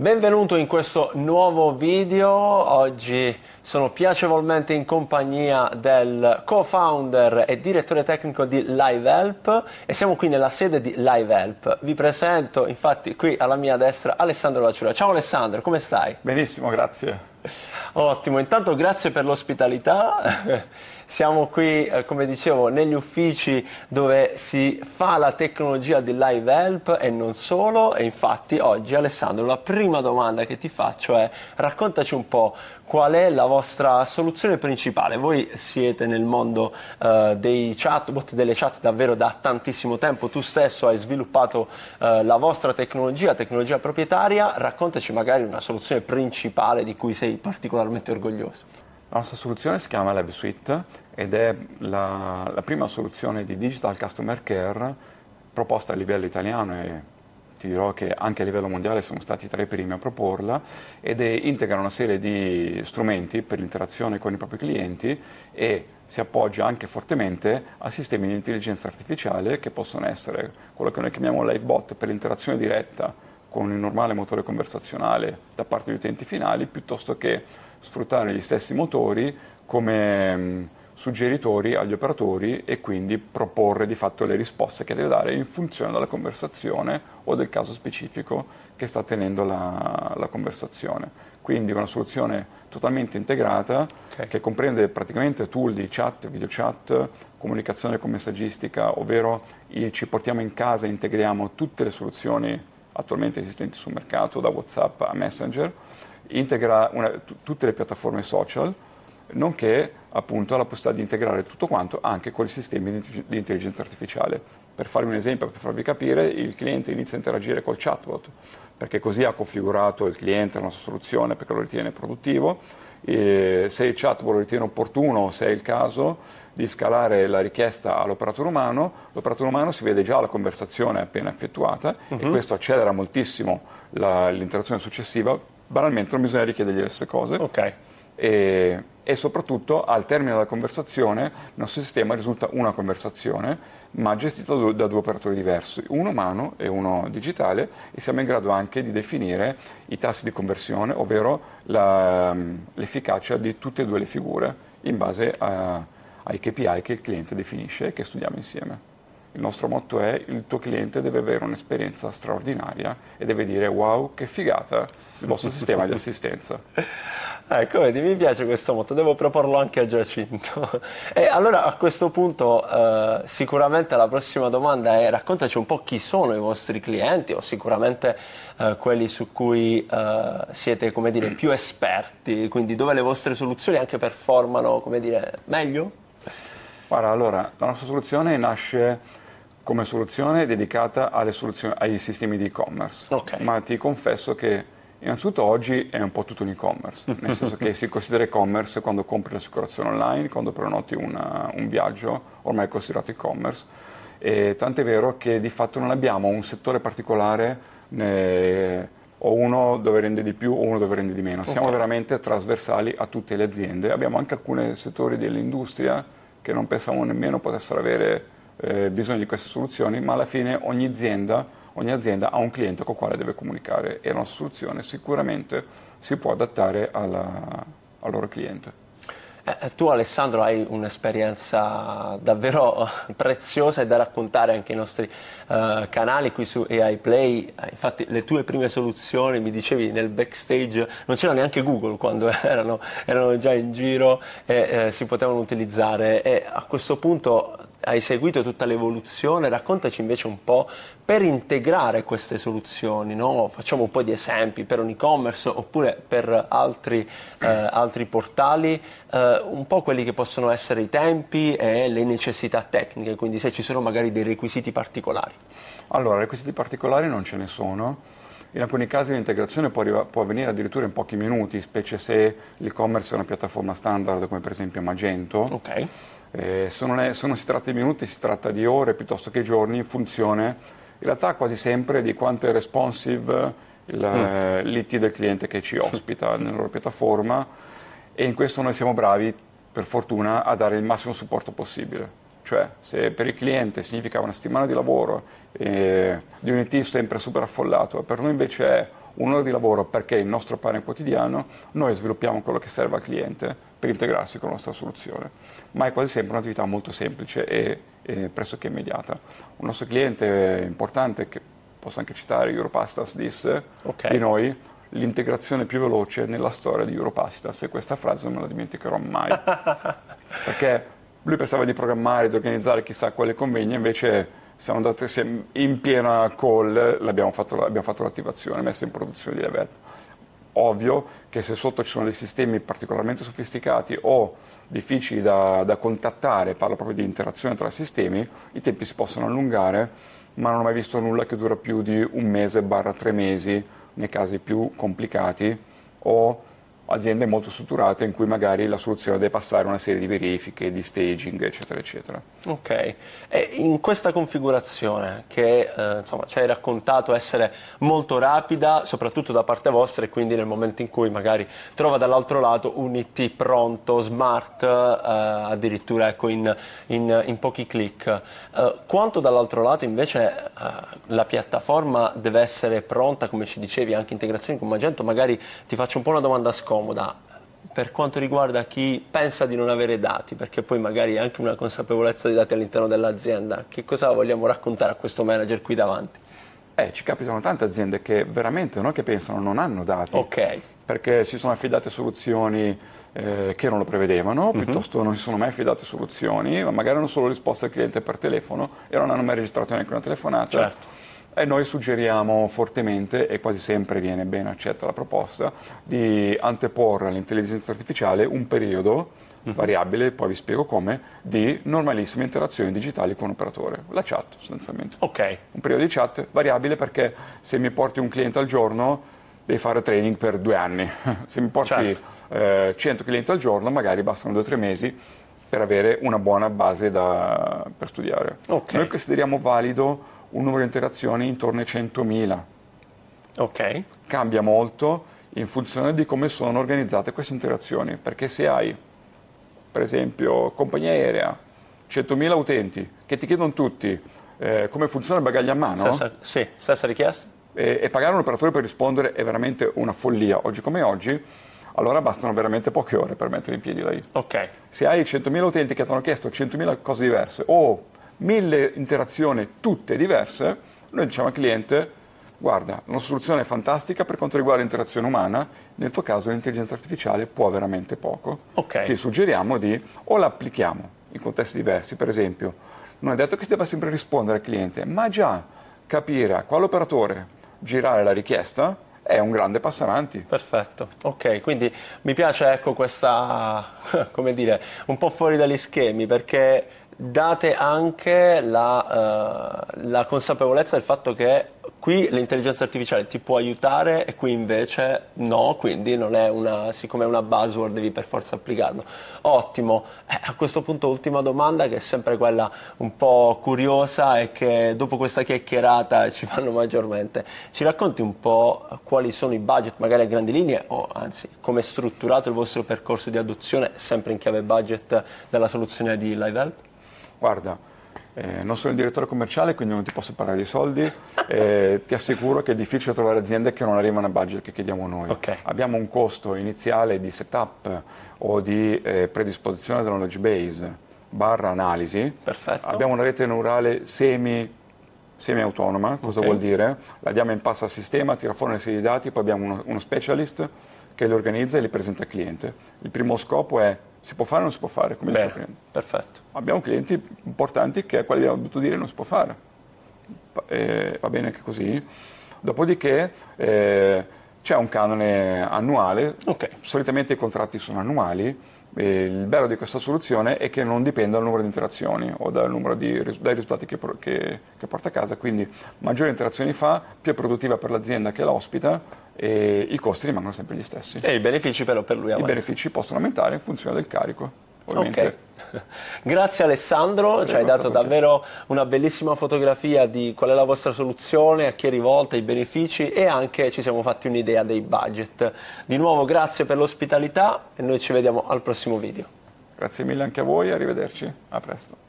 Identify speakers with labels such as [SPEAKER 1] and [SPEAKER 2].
[SPEAKER 1] Benvenuto in questo nuovo video, oggi sono piacevolmente in compagnia del co-founder e direttore tecnico di LiveHelp e siamo qui nella sede di LiveHelp. Vi presento infatti qui alla mia destra Alessandro Laciura. Ciao Alessandro, come stai?
[SPEAKER 2] Benissimo, grazie.
[SPEAKER 1] Ottimo, intanto grazie per l'ospitalità. Siamo qui, eh, come dicevo, negli uffici dove si fa la tecnologia di Live Help e non solo. E infatti oggi, Alessandro, la prima domanda che ti faccio è raccontaci un po' qual è la vostra soluzione principale. Voi siete nel mondo uh, dei chatbot, delle chat davvero da tantissimo tempo, tu stesso hai sviluppato uh, la vostra tecnologia, tecnologia proprietaria, raccontaci magari una soluzione principale di cui sei particolarmente orgoglioso.
[SPEAKER 2] La nostra soluzione si chiama Live Suite ed è la, la, prima soluzione di Digital Customer Care proposta a livello italiano e ti dirò che anche a livello mondiale siamo stati tra i primi a proporla ed è, integra una serie di strumenti per l'interazione con i propri clienti e si appoggia anche fortemente a sistemi di intelligenza artificiale che possono essere quello che noi chiamiamo live bot per l'interazione diretta con il normale motore conversazionale da parte degli utenti finali piuttosto che sfruttare gli stessi motori come mm, suggeritori agli operatori e quindi proporre di fatto le risposte che deve dare in funzione della conversazione o del caso specifico che sta tenendo la, la conversazione. Quindi una soluzione totalmente integrata okay. che comprende praticamente tool di chat, video chat, comunicazione con messaggistica, ovvero ci portiamo in casa e integriamo tutte le soluzioni attualmente esistenti sul mercato, da WhatsApp a Messenger, integra una, t- tutte le piattaforme social, nonché appunto la possibilità di integrare tutto quanto anche con i sistemi di, di intelligenza artificiale. Per farvi un esempio, per farvi capire, il cliente inizia a interagire col chatbot, perché così ha configurato il cliente la nostra soluzione perché lo ritiene produttivo. E se il chatbot lo ritiene opportuno, se è il caso, di scalare la richiesta all'operatore umano, l'operatore umano si vede già la conversazione appena effettuata uh-huh. e mhm. questo accelera moltissimo la, l'interazione successiva banalmente non bisogna richiedergli le stesse cose.
[SPEAKER 1] Okay.
[SPEAKER 2] E, e, soprattutto al termine della conversazione il nostro sistema risulta una conversazione ma gestita da due operatori diversi, uno umano e uno digitale e siamo in grado anche di definire i tassi di conversione, ovvero la, l'efficacia di tutte e due le figure in base a, ai KPI che il cliente definisce e che studiamo insieme. Il nostro motto è il tuo cliente deve avere un'esperienza straordinaria e deve dire wow che figata il vostro sistema di assistenza.
[SPEAKER 1] Ecco, vedi, mi piace questo motto, devo proporlo anche a Giacinto. E allora a questo punto eh, sicuramente la prossima domanda è raccontaci un po' chi sono i vostri clienti o sicuramente eh, quelli su cui eh, siete, come dire, più esperti, quindi dove le vostre soluzioni anche performano, come dire, meglio?
[SPEAKER 2] Guarda, allora, la nostra soluzione nasce come soluzione dedicata ai sistemi di e-commerce.
[SPEAKER 1] Okay.
[SPEAKER 2] Ma ti confesso che innanzitutto oggi è un po' tutto un e-commerce, nel senso che si considera e-commerce quando compri l'assicurazione online, quando prenoti una, un viaggio, ormai è considerato e-commerce. E tant'è vero che di fatto non abbiamo un settore particolare né, o uno dove rende di più o uno dove rende di meno. Siamo okay. veramente trasversali a tutte le aziende. Abbiamo anche alcuni settori dell'industria che non pensavamo nemmeno potessero avere eh, bisogno di queste soluzioni, ma alla fine ogni azienda, ogni azienda, ha un cliente con il quale deve comunicare e la nostra soluzione sicuramente si può adattare alla, al loro cliente.
[SPEAKER 1] Eh, eh, tu Alessandro hai un'esperienza davvero preziosa e da raccontare anche ai nostri uh, canali qui su AI Play, infatti le tue prime soluzioni mi dicevi nel backstage non c'era neanche Google quando erano, erano già in giro e eh, si potevano utilizzare e a questo punto hai seguito tutta l'evoluzione, raccontaci invece un po' per integrare queste soluzioni, no? facciamo un po' di esempi per un e-commerce oppure per altri, eh, altri portali, eh, un po' quelli che possono essere i tempi e le necessità tecniche, quindi se ci sono magari dei requisiti particolari.
[SPEAKER 2] Allora, requisiti particolari non ce ne sono. In alcuni casi l'integrazione può, arriva, può, avvenire addirittura in pochi minuti, specie se l'e-commerce è una piattaforma standard come per esempio Magento.
[SPEAKER 1] Okay
[SPEAKER 2] eh, se, non è, se non si tratta di minuti, si tratta di ore piuttosto che giorni in funzione, in realtà quasi sempre di quanto è responsive il, mm. l'IT del cliente che ci ospita nella loro piattaforma e in questo noi siamo bravi, per fortuna, a dare il massimo supporto possibile. Cioè, se per il cliente significa una settimana di lavoro eh, di un IT sempre super affollato, per noi invece è un'ora di lavoro perché è il nostro pane quotidiano, noi sviluppiamo quello che serve al cliente per integrarsi con la nostra soluzione. Ma è quasi sempre un'attività molto semplice e, e pressoché immediata. Un nostro cliente importante, che posso anche citare Europastas, disse okay. di noi l'integrazione più veloce nella storia di Europastas e questa frase non me la dimenticherò mai. perché lui pensava di programmare, di organizzare chissà quale convegno, invece siamo andati in piena call, abbiamo fatto, fatto l'attivazione, messa in produzione di Level. Ovvio che se sotto ci sono dei sistemi particolarmente sofisticati o difficili da, da contattare, parlo proprio di interazione tra sistemi, i tempi si possono allungare, ma non ho mai visto nulla che dura più di un mese barra tre mesi nei casi più complicati o aziende molto strutturate in cui magari la soluzione deve passare una serie di verifiche, di staging, eccetera, eccetera.
[SPEAKER 1] Ok, e in questa configurazione che eh, insomma, ci hai raccontato essere molto rapida, soprattutto da parte vostra, e quindi nel momento in cui magari trova dall'altro lato un IT pronto, smart, eh, addirittura ecco, in, in, in, pochi clic, eh, quanto dall'altro lato invece eh, la piattaforma deve essere pronta, come ci dicevi, anche integrazione con Magento, magari ti faccio un po' una domanda scomoda scomoda per quanto riguarda chi pensa di non avere dati, perché poi magari anche una consapevolezza dei dati all'interno dell'azienda. Che cosa vogliamo raccontare a questo manager qui davanti?
[SPEAKER 2] Eh, ci capitano tante aziende che veramente non che pensano non hanno dati,
[SPEAKER 1] okay.
[SPEAKER 2] perché si sono affidate soluzioni eh, che non lo prevedevano, mm-hmm. piuttosto non si sono mai affidate soluzioni, ma magari hanno solo risposto al cliente per telefono e non hanno mai registrato neanche una telefonata.
[SPEAKER 1] Certo
[SPEAKER 2] e noi suggeriamo fortemente, e quasi sempre viene ben accetta la proposta, di anteporre all'intelligenza artificiale un periodo mhm. variabile, poi vi spiego come, di normalissime interazioni digitali con un operatore, la chat sostanzialmente.
[SPEAKER 1] Ok.
[SPEAKER 2] Un periodo di chat variabile perché se mi porti un cliente al giorno devi fare training per due anni, se mi porti certo. eh, 100 clienti al giorno magari bastano due o tre mesi per avere una buona base da, per studiare.
[SPEAKER 1] Okay.
[SPEAKER 2] Noi consideriamo valido un numero di interazioni intorno ai 100.000.
[SPEAKER 1] Ok.
[SPEAKER 2] Cambia molto in funzione di come sono organizzate queste interazioni, perché se hai, per esempio, compagnia aerea, 100.000 utenti che ti chiedono tutti eh, come funziona il bagaglio a mano,
[SPEAKER 1] stessa, sì, stessa richiesta.
[SPEAKER 2] E, e pagare un operatore per rispondere è veramente una follia. Oggi come oggi, allora bastano veramente poche ore per mettere in piedi la I.
[SPEAKER 1] Ok.
[SPEAKER 2] Se hai 100.000 utenti che ti hanno chiesto 100.000 cose diverse o mille interazioni tutte diverse, noi diciamo al cliente guarda, la nostra soluzione è fantastica per quanto riguarda l'interazione umana, nel tuo caso l'intelligenza artificiale può veramente poco.
[SPEAKER 1] Okay.
[SPEAKER 2] Ti suggeriamo di o l'applichiamo in contesti diversi, per esempio, non è detto che si debba sempre rispondere al cliente, ma già capire a quale operatore girare la richiesta è un grande passo avanti.
[SPEAKER 1] Perfetto, ok, quindi mi piace ecco questa, come dire, un po' fuori dagli schemi perché date anche la, uh, la, consapevolezza del fatto che qui l'intelligenza artificiale ti può aiutare e qui invece no, quindi è una, siccome è una buzzword devi per forza applicarlo. Ottimo, eh, a questo punto ultima domanda che è sempre quella un po' curiosa e che dopo questa chiacchierata ci fanno maggiormente. Ci racconti un po' quali sono i budget, magari a grandi linee o anzi come è strutturato il vostro percorso di adozione sempre in chiave budget della soluzione di LiveHelp?
[SPEAKER 2] Guarda, eh, non sono il direttore commerciale, quindi non ti posso parlare di soldi, eh, ti assicuro che è difficile trovare aziende che non arrivano al budget che chiediamo noi.
[SPEAKER 1] Okay.
[SPEAKER 2] Abbiamo un costo iniziale di setup o di eh, predisposizione della knowledge base barra analisi.
[SPEAKER 1] Perfetto.
[SPEAKER 2] Abbiamo una rete neurale semi semi-autonoma, cosa okay. vuol dire? La diamo in passo al sistema, tira fuori una serie di dati, poi abbiamo uno, uno specialist che li organizza e li presenta al cliente. Il primo scopo è si può fare o non si può fare, come
[SPEAKER 1] Bene, dice Perfetto.
[SPEAKER 2] Abbiamo clienti importanti che a quali abbiamo dovuto dire non si può fare. Eh, va bene anche così. Dopodiché eh, c'è un canone annuale,
[SPEAKER 1] okay.
[SPEAKER 2] solitamente i contratti sono annuali, il bello di questa soluzione è che non dipende dal numero di interazioni o dal numero di, dai risultati che, che, che porta a casa, quindi maggiori interazioni fa, più è produttiva per l'azienda che l'ospita e i costi rimangono sempre gli stessi.
[SPEAKER 1] E i benefici però per lui
[SPEAKER 2] aumenta. I benefici possono aumentare in funzione del carico, ovviamente.
[SPEAKER 1] Okay. Grazie Alessandro, ci hai dato davvero una bellissima fotografia di qual è la vostra soluzione, a chi è rivolta, i benefici e anche ci siamo fatti un'idea dei budget. Di nuovo grazie per l'ospitalità e noi ci vediamo al prossimo video.
[SPEAKER 2] Grazie mille anche a voi, arrivederci, a presto.